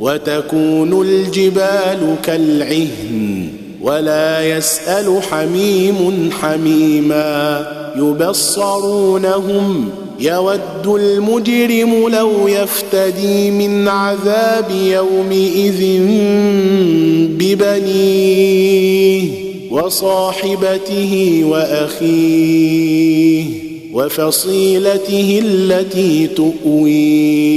وتكون الجبال كالعهن ولا يسأل حميم حميما يبصرونهم يود المجرم لو يفتدي من عذاب يومئذ ببنيه وصاحبته وأخيه وفصيلته التي تؤويه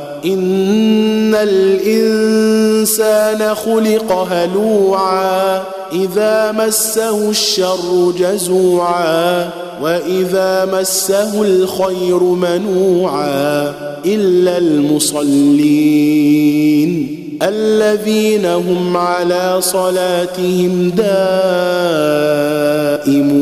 ان الانسان خلق هلوعا اذا مسه الشر جزوعا واذا مسه الخير منوعا الا المصلين الذين هم على صلاتهم دائمون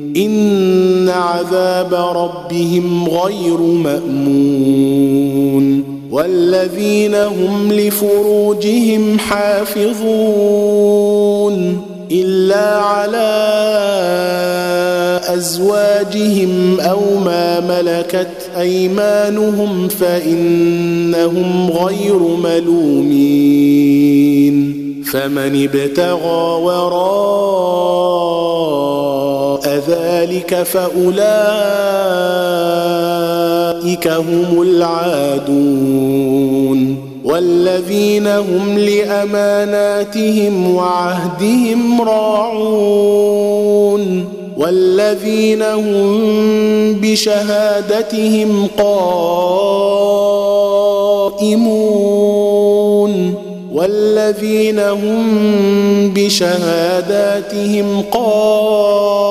إن عذاب ربهم غير مأمون والذين هم لفروجهم حافظون إلا على أزواجهم أو ما ملكت أيمانهم فإنهم غير ملومين فمن ابتغى وراء ذلك فاولئك هم العادون والذين هم لاماناتهم وعهدهم راعون والذين هم بشهادتهم قائمون والذين هم بشهاداتهم قائمون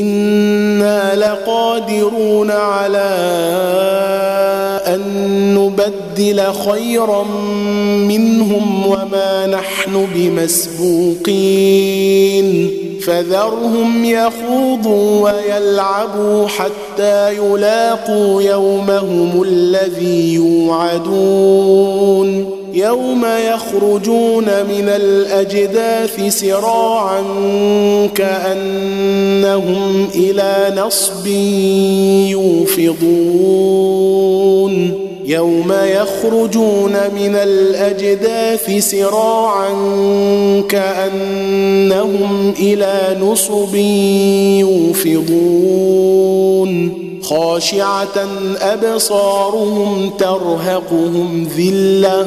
أنا لقادرون على ان نبدل خيرا منهم وما نحن بمسبوقين فذرهم يخوضوا ويلعبوا حتى يلاقوا يومهم الذي يوعدون يوم يخرجون من الأجداث سراعا كأنهم إلى نصب يوفضون. يوم يخرجون من الأجداث سراعا كأنهم إلى نصب يوفضون. خاشعة أبصارهم ترهقهم ذلة.